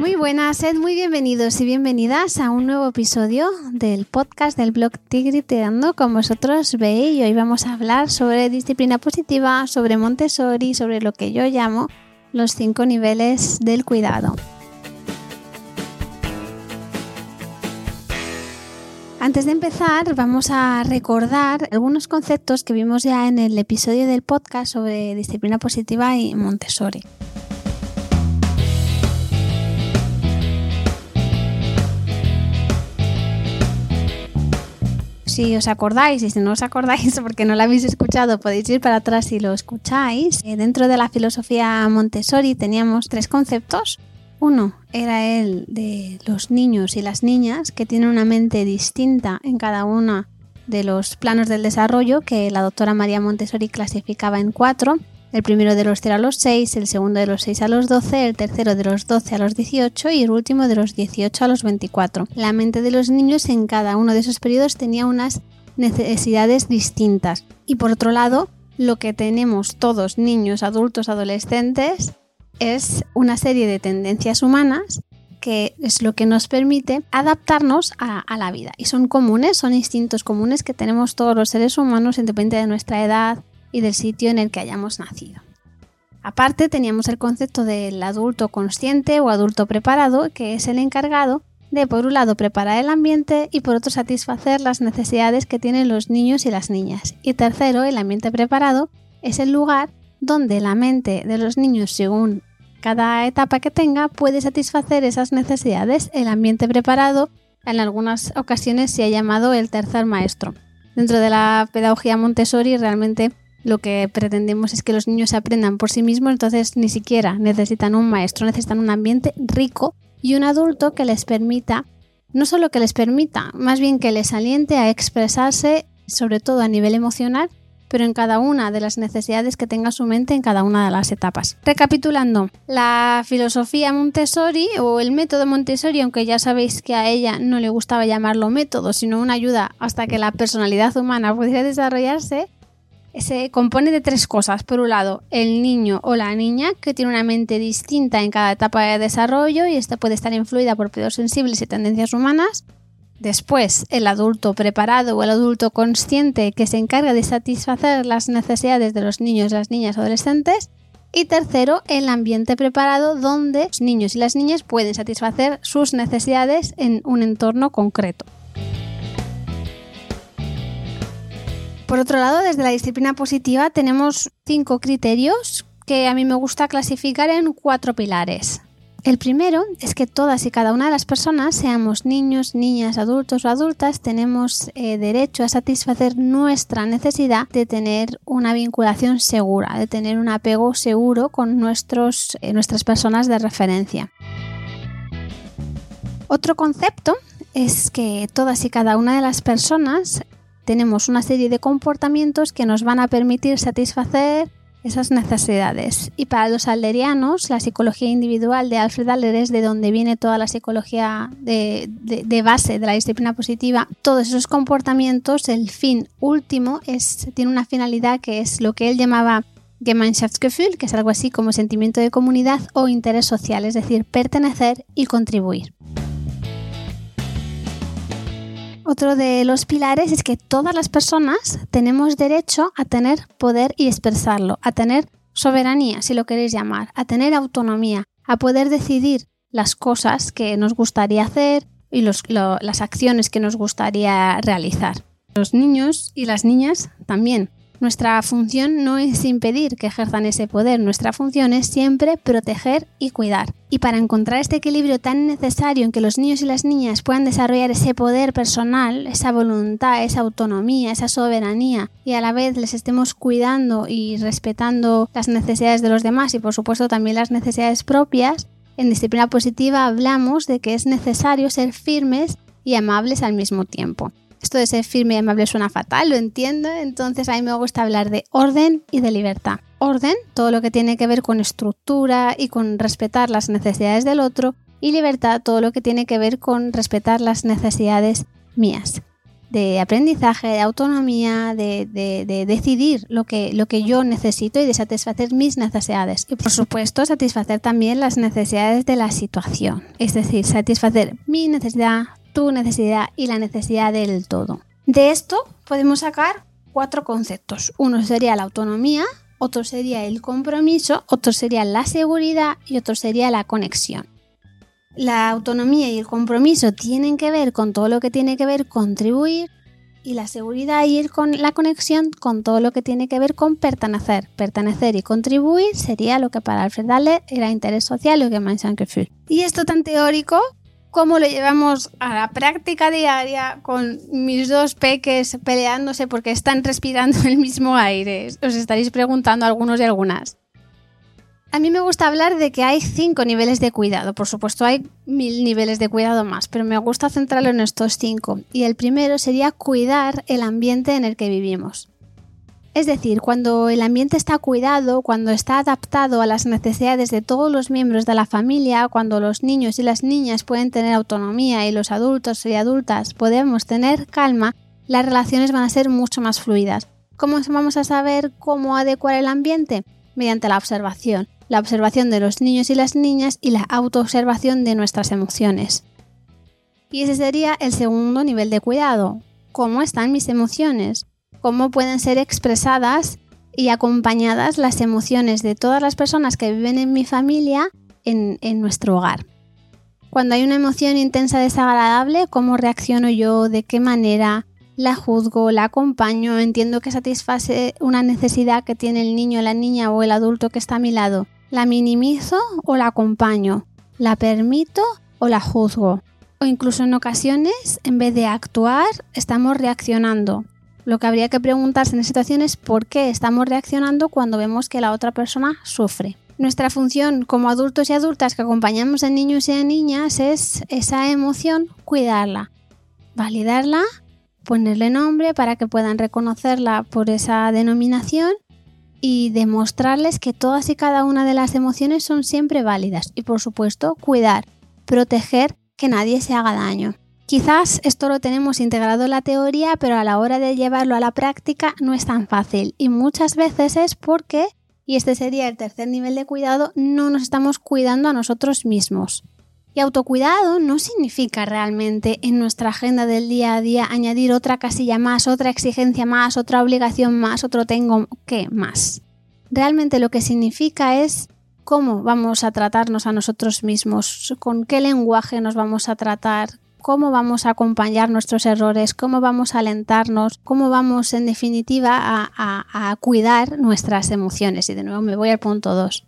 Muy buenas, sed muy bienvenidos y bienvenidas a un nuevo episodio del podcast del blog Tigriteando con vosotros veis y hoy vamos a hablar sobre disciplina positiva, sobre Montessori, sobre lo que yo llamo los cinco niveles del cuidado. Antes de empezar, vamos a recordar algunos conceptos que vimos ya en el episodio del podcast sobre disciplina positiva y Montessori. Si os acordáis y si no os acordáis porque no lo habéis escuchado podéis ir para atrás si lo escucháis. Eh, dentro de la filosofía Montessori teníamos tres conceptos. Uno era el de los niños y las niñas que tienen una mente distinta en cada uno de los planos del desarrollo que la doctora María Montessori clasificaba en cuatro el primero de los 0 a los 6, el segundo de los 6 a los 12, el tercero de los 12 a los 18 y el último de los 18 a los 24. La mente de los niños en cada uno de esos periodos tenía unas necesidades distintas. Y por otro lado, lo que tenemos todos, niños, adultos, adolescentes, es una serie de tendencias humanas que es lo que nos permite adaptarnos a, a, la vida. Y son comunes, son instintos comunes que tenemos todos los seres humanos, independientemente de nuestra edad, y del sitio en el que hayamos nacido. Aparte teníamos el concepto del adulto consciente o adulto preparado, que es el encargado de, por un lado, preparar el ambiente y por otro, satisfacer las necesidades que tienen los niños y las niñas. Y tercero, el ambiente preparado es el lugar donde la mente de los niños, según cada etapa que tenga, puede satisfacer esas necesidades. El ambiente preparado, en algunas ocasiones, se ha llamado el tercer maestro. Dentro de la pedagogía Montessori, realmente lo que pretendemos es que los niños aprendan por sí mismos, entonces ni siquiera necesitan un maestro, necesitan un ambiente rico y un adulto que les permita, no solo que les permita, más bien que les aliente a expresarse, sobre todo a nivel emocional, pero en cada una de las necesidades que tenga su mente en cada una de las etapas. Recapitulando, la filosofía Montessori o el método Montessori, aunque ya sabéis que a ella no le gustaba llamarlo método, sino una ayuda hasta que la personalidad humana pudiera desarrollarse, se compone de tres cosas. Por un lado, el niño o la niña, que tiene una mente distinta en cada etapa de desarrollo y esta puede estar influida por periodos sensibles y tendencias humanas. Después, el adulto preparado o el adulto consciente que se encarga de satisfacer las necesidades de los niños, las niñas adolescentes. Y tercero, el ambiente preparado donde los niños y las niñas pueden satisfacer sus necesidades en un entorno concreto. Por otro lado, desde la disciplina positiva tenemos cinco criterios que a mí me gusta clasificar en cuatro pilares. El primero es que todas y cada una de las personas, seamos niños, niñas, adultos o adultas, tenemos eh, derecho a satisfacer nuestra necesidad de tener una vinculación segura, de tener un apego seguro con nuestros, eh, nuestras personas de referencia. Otro concepto es que todas y cada una de las personas tenemos una serie de comportamientos que nos van a permitir satisfacer esas necesidades. Y para los alderianos, la psicología individual de Alfred Adler es de donde viene toda la psicología de, base de la disciplina positiva. Todos esos comportamientos, el fin último es, tiene una finalidad que es lo que él llamaba Gemeinschaftsgefühl, que es algo así como sentimiento de comunidad o interés social, es decir, pertenecer y contribuir. Otro de los pilares es que todas las personas tenemos derecho a tener poder y expresarlo, a tener soberanía, si lo queréis llamar, a tener autonomía, a poder decidir las cosas que nos gustaría hacer y las acciones que nos gustaría realizar. Los niños y las niñas también nuestra función no es impedir que ejerzan ese poder, nuestra función es siempre proteger y cuidar. Y para encontrar este equilibrio tan necesario en que los niños y las niñas puedan desarrollar ese poder personal, esa voluntad, esa autonomía, esa soberanía, y a la vez les estemos cuidando y respetando las necesidades de los demás y por supuesto también las necesidades propias, en disciplina positiva hablamos de que es necesario ser firmes y amables al mismo tiempo. Esto de ser firme y amable suena fatal, lo entiendo, entonces a mí me gusta hablar de orden y de libertad. Orden, todo lo que tiene que ver con estructura y con respetar las necesidades del otro, y libertad, todo lo que tiene que ver con respetar las necesidades mías. de aprendizaje, de autonomía, de, de, decidir lo que, lo que yo necesito y de satisfacer mis necesidades. Y por supuesto, satisfacer también las necesidades de la situación. Es decir, satisfacer mi necesidad, tu necesidad y la necesidad del todo. De esto podemos sacar cuatro conceptos. Uno sería la autonomía, otro sería el compromiso, otro sería la seguridad y otro sería la conexión. La autonomía y el compromiso tienen que ver con todo lo que tiene que ver contribuir y la seguridad y con la conexión con todo lo que tiene que ver con pertenecer. Pertenecer y contribuir sería lo que para Alfred Adler era interés social o Gemeinschaftsgefühl. Y esto tan teórico cómo lo llevamos a la práctica diaria con mis dos peques peleándose porque están respirando el mismo aire. Os estaréis preguntando algunos y algunas. A mí me gusta hablar de que hay cinco niveles de cuidado. Por supuesto, hay mil niveles de cuidado más, pero me gusta centrarlo en estos cinco. Y el primero sería cuidar el ambiente en el que vivimos. Es decir, cuando el ambiente está cuidado, cuando está adaptado a las necesidades de todos los miembros de la familia, cuando los niños y las niñas pueden tener autonomía y los adultos y adultas podemos tener calma, las relaciones van a ser mucho más fluidas. ¿Cómo vamos a saber cómo adecuar el ambiente? Mediante la observación la observación de los niños y las niñas y la autoobservación de nuestras emociones. Y ese sería el segundo nivel de cuidado. ¿Cómo están mis emociones? ¿Cómo pueden ser expresadas y acompañadas las emociones de todas las personas que viven en mi familia en, en nuestro hogar? Cuando hay una emoción intensa desagradable, ¿cómo reacciono yo? ¿De qué manera? la juzgo, la acompaño, entiendo que satisface una necesidad que tiene el niño, la niña o el adulto que está a mi lado. ¿La minimizo o la acompaño? ¿La permito o la juzgo? O incluso en ocasiones, en vez de actuar, estamos reaccionando. Lo que habría que preguntarse en esa situación es por qué estamos reaccionando cuando vemos que la otra persona sufre. Nuestra función como adultos y adultas que acompañamos a niños y a niñas es esa emoción, cuidarla, validarla, ponerle nombre para que puedan reconocerla por esa denominación y demostrarles que todas y cada una de las emociones son siempre válidas y por supuesto cuidar, proteger que nadie se haga daño. Quizás esto lo tenemos integrado en la teoría, pero a la hora de llevarlo a la práctica no es tan fácil y muchas veces es porque, y este sería el tercer nivel de cuidado, no nos estamos cuidando a nosotros mismos. Y autocuidado no significa realmente en nuestra agenda del día a día añadir otra casilla más, otra exigencia más, otra obligación más, otro tengo que más. Realmente lo que significa es cómo vamos a tratarnos a nosotros mismos, con qué lenguaje nos vamos a tratar, cómo vamos a acompañar nuestros errores, cómo vamos a alentarnos, cómo vamos en definitiva a, cuidar nuestras emociones. Y de nuevo me voy al punto 2.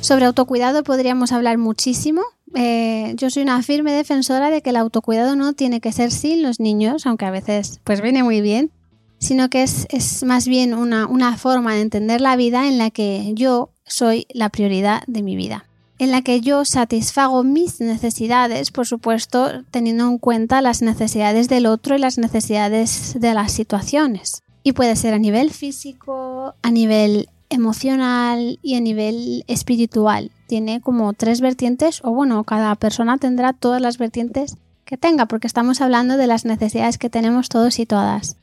Sobre autocuidado podríamos hablar muchísimo. Eh, yo soy una firme defensora de que el autocuidado no tiene que ser sin los niños, aunque a veces pues viene muy bien, sino que es, más bien una forma de entender la vida en la que yo soy la prioridad de mi vida en la que yo satisfago mis necesidades, por supuesto, teniendo en cuenta las necesidades del otro y las necesidades de las situaciones. Y puede ser a nivel físico, a nivel emocional y a nivel espiritual. Tiene como tres vertientes, o bueno, cada persona tendrá todas las vertientes que tenga, porque estamos hablando de las necesidades que tenemos todos y todas.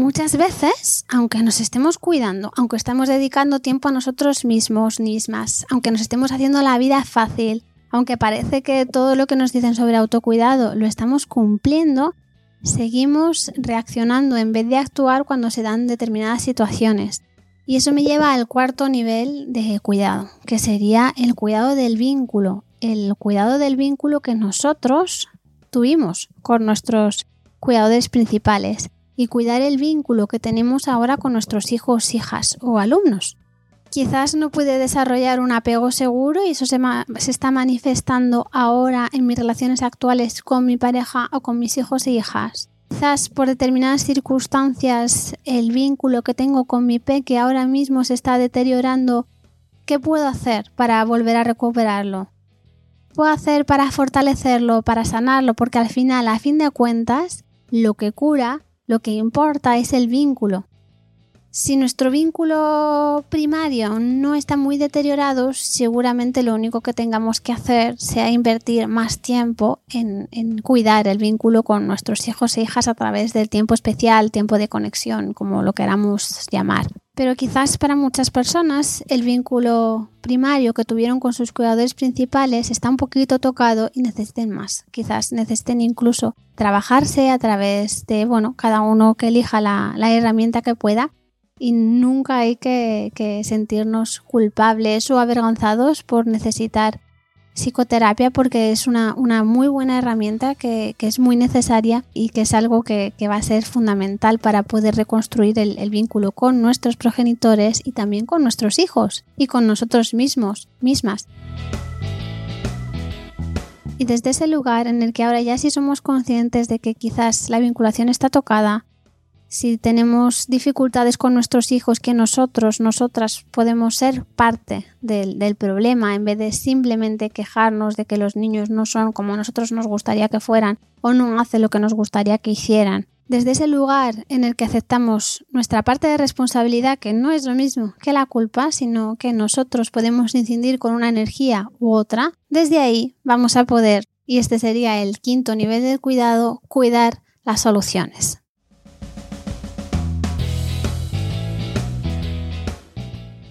Muchas veces, aunque nos estemos cuidando, aunque estemos dedicando tiempo a nosotros mismos, mismas, aunque nos estemos haciendo la vida fácil, aunque parece que todo lo que nos dicen sobre autocuidado lo estamos cumpliendo, seguimos reaccionando en vez de actuar cuando se dan determinadas situaciones. Y eso me lleva al cuarto nivel de cuidado, que sería el cuidado del vínculo, el cuidado del vínculo que nosotros tuvimos con nuestros cuidadores principales y cuidar el vínculo que tenemos ahora con nuestros hijos, hijas o alumnos. Quizás no pude desarrollar un apego seguro y eso se, está manifestando ahora en mis relaciones actuales con mi pareja o con mis hijos e hijas. Quizás por determinadas circunstancias el vínculo que tengo con mi peque ahora mismo se está deteriorando. ¿Qué puedo hacer para volver a recuperarlo? ¿Qué puedo hacer para fortalecerlo, para sanarlo? Porque al final, a fin de cuentas, lo que cura, lo que importa es el vínculo. Si nuestro vínculo primario no está muy deteriorado, seguramente lo único que tengamos que hacer sea invertir más tiempo en, cuidar el vínculo con nuestros hijos e hijas a través del tiempo especial, tiempo de conexión, como lo queramos llamar. Pero quizás para muchas personas el vínculo primario que tuvieron con sus cuidadores principales está un poquito tocado y necesiten más. Quizás necesiten incluso trabajarse a través de, bueno, cada uno que elija la herramienta que pueda y nunca hay que, sentirnos culpables o avergonzados por necesitar psicoterapia porque es una, muy buena herramienta que, es muy necesaria y que es algo que, va a ser fundamental para poder reconstruir el, el, vínculo con nuestros progenitores y también con nuestros hijos y con nosotros mismos, mismas. Y desde ese lugar en el que ahora ya sí somos conscientes de que quizás la vinculación está tocada, si tenemos dificultades con nuestros hijos, que nosotros, nosotras podemos ser parte del, problema en vez de simplemente quejarnos de que los niños no son como nosotros nos gustaría que fueran o no hacen lo que nos gustaría que hicieran. Desde ese lugar en el que aceptamos nuestra parte de responsabilidad, que no es lo mismo que la culpa, sino que nosotros podemos incidir con una energía u otra, desde ahí vamos a poder, y este sería el quinto nivel del cuidado, cuidar las soluciones.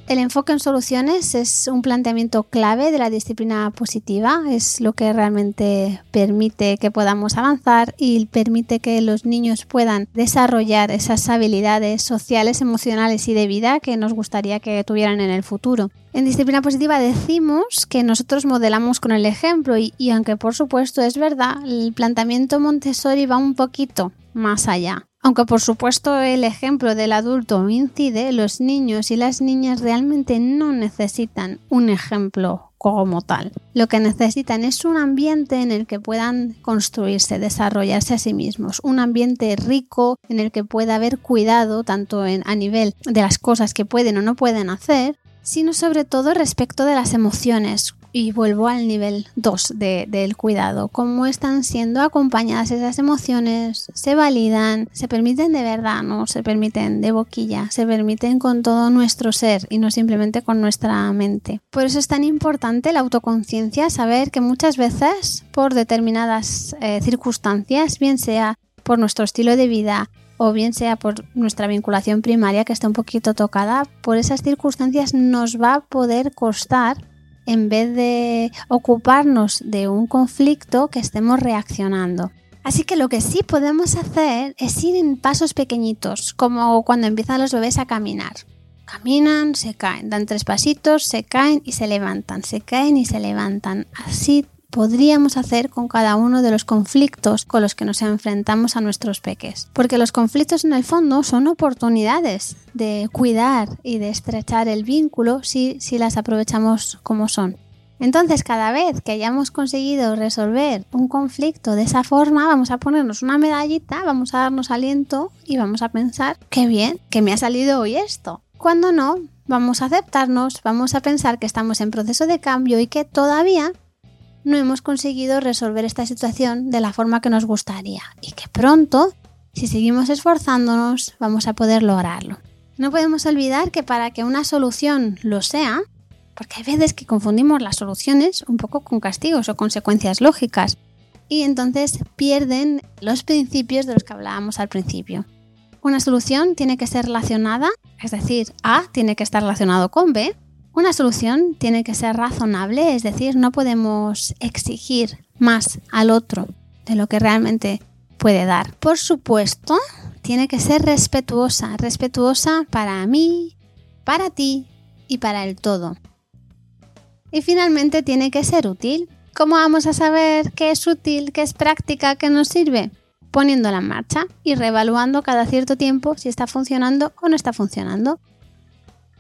El enfoque en soluciones es un planteamiento clave de la disciplina positiva, es lo que realmente permite que podamos avanzar y permite que los niños puedan desarrollar esas habilidades sociales, emocionales y de vida que nos gustaría que tuvieran en el futuro. En disciplina positiva decimos que nosotros modelamos con el ejemplo y, aunque por supuesto es verdad, el planteamiento Montessori va un poquito más allá. Aunque por supuesto el ejemplo del adulto incide, los niños y las niñas realmente no necesitan un ejemplo como tal. Lo que necesitan es un ambiente en el que puedan construirse, desarrollarse a sí mismos, un ambiente rico en el que pueda haber cuidado tanto en, a nivel de las cosas que pueden o no pueden hacer, sino sobre todo respecto de las emociones, y vuelvo al nivel 2 del cuidado. Cómo están siendo acompañadas esas emociones, se validan, se permiten de verdad, no se permiten de boquilla, se permiten con todo nuestro ser y no simplemente con nuestra mente. Por eso es tan importante la autoconciencia, saber que muchas veces por determinadas eh, circunstancias, bien sea por nuestro estilo de vida, o bien sea por nuestra vinculación primaria que está un poquito tocada, por esas circunstancias nos va a poder costar en vez de ocuparnos de un conflicto que estemos reaccionando. Así que lo que sí podemos hacer es ir en pasos pequeñitos, como cuando empiezan los bebés a caminar. Caminan, se caen, dan tres pasitos, se caen y se levantan, se caen y se levantan. Así podríamos hacer con cada uno de los conflictos con los que nos enfrentamos a nuestros peques. Porque los conflictos en el fondo son oportunidades de cuidar y de estrechar el vínculo si, si las aprovechamos como son. Entonces, cada vez que hayamos conseguido resolver un conflicto de esa forma, vamos a ponernos una medallita, vamos a darnos aliento y vamos a pensar, qué bien, que me ha salido hoy esto. Cuando no, vamos a aceptarnos, vamos a pensar que estamos en proceso de cambio y que todavía no hemos conseguido resolver esta situación de la forma que nos gustaría y que pronto, si seguimos esforzándonos, vamos a poder lograrlo. No podemos olvidar que para que una solución lo sea, porque hay veces que confundimos las soluciones un poco con castigos o consecuencias lógicas y entonces pierden los principios de los que hablábamos al principio. Una solución tiene que ser relacionada, es decir, A tiene que estar relacionado con B, una solución tiene que ser razonable, es decir, no podemos exigir más al otro de lo que realmente puede dar. Por supuesto, tiene que ser respetuosa, respetuosa para mí, para ti y para el todo. Y finalmente tiene que ser útil. ¿Cómo vamos a saber qué es útil, qué es práctica, qué nos sirve? Poniéndola en marcha y reevaluando cada cierto tiempo si está funcionando o no está funcionando.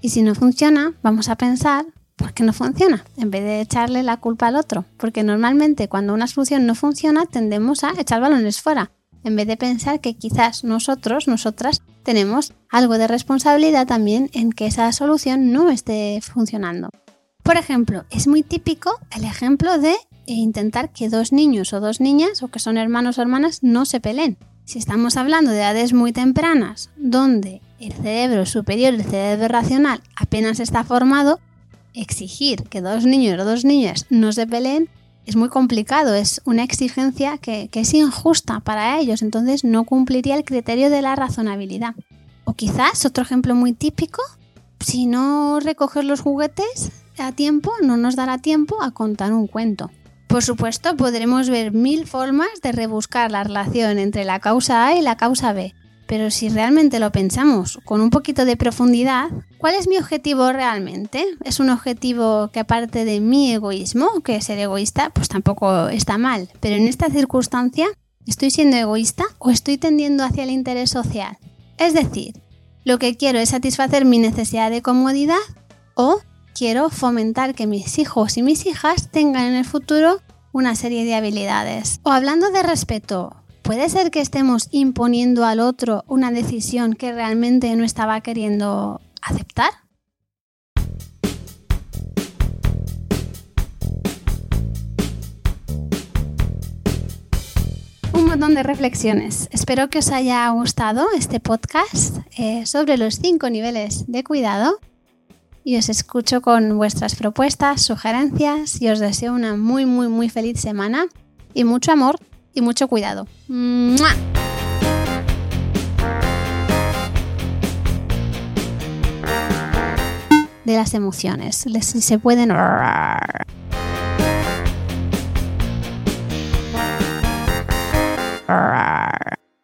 Y si no funciona, vamos a pensar por qué no funciona, en vez de echarle la culpa al otro. Porque normalmente cuando una solución no funciona tendemos a echar balones fuera, en vez de pensar que quizás nosotros, nosotras, tenemos algo de responsabilidad también en que esa solución no esté funcionando. Por ejemplo, es muy típico el ejemplo de intentar que dos niños o dos niñas o que son hermanos o hermanas no se peleen. Si estamos hablando de edades muy tempranas, donde el cerebro superior, el cerebro racional, apenas está formado, exigir que dos niños o dos niñas no se peleen es muy complicado, es una exigencia que, es injusta para ellos, entonces no cumpliría el criterio de la razonabilidad. O quizás, otro ejemplo muy típico, si no recoger los juguetes a tiempo, no nos dará tiempo a contar un cuento. Por supuesto, podremos ver mil formas de rebuscar la relación entre la causa A y la causa B, pero si realmente lo pensamos con un poquito de profundidad, ¿cuál es mi objetivo realmente? ¿Es un objetivo que aparte de mi egoísmo, que ser egoísta, pues tampoco está mal, pero en esta circunstancia, ¿estoy siendo egoísta o estoy tendiendo hacia el interés social? Es decir, lo que quiero es satisfacer mi necesidad de comodidad o quiero fomentar que mis hijos y mis hijas tengan en el futuro una serie de habilidades. O hablando de respeto, ¿Puede ser que estemos imponiendo al otro una decisión que realmente no estaba queriendo aceptar? Un montón de reflexiones. Espero que os haya gustado este podcast eh, sobre los cinco niveles de cuidado y os escucho con vuestras propuestas, sugerencias y os deseo una muy muy muy feliz semana y mucho amor y mucho cuidado. De las emociones, si se pueden...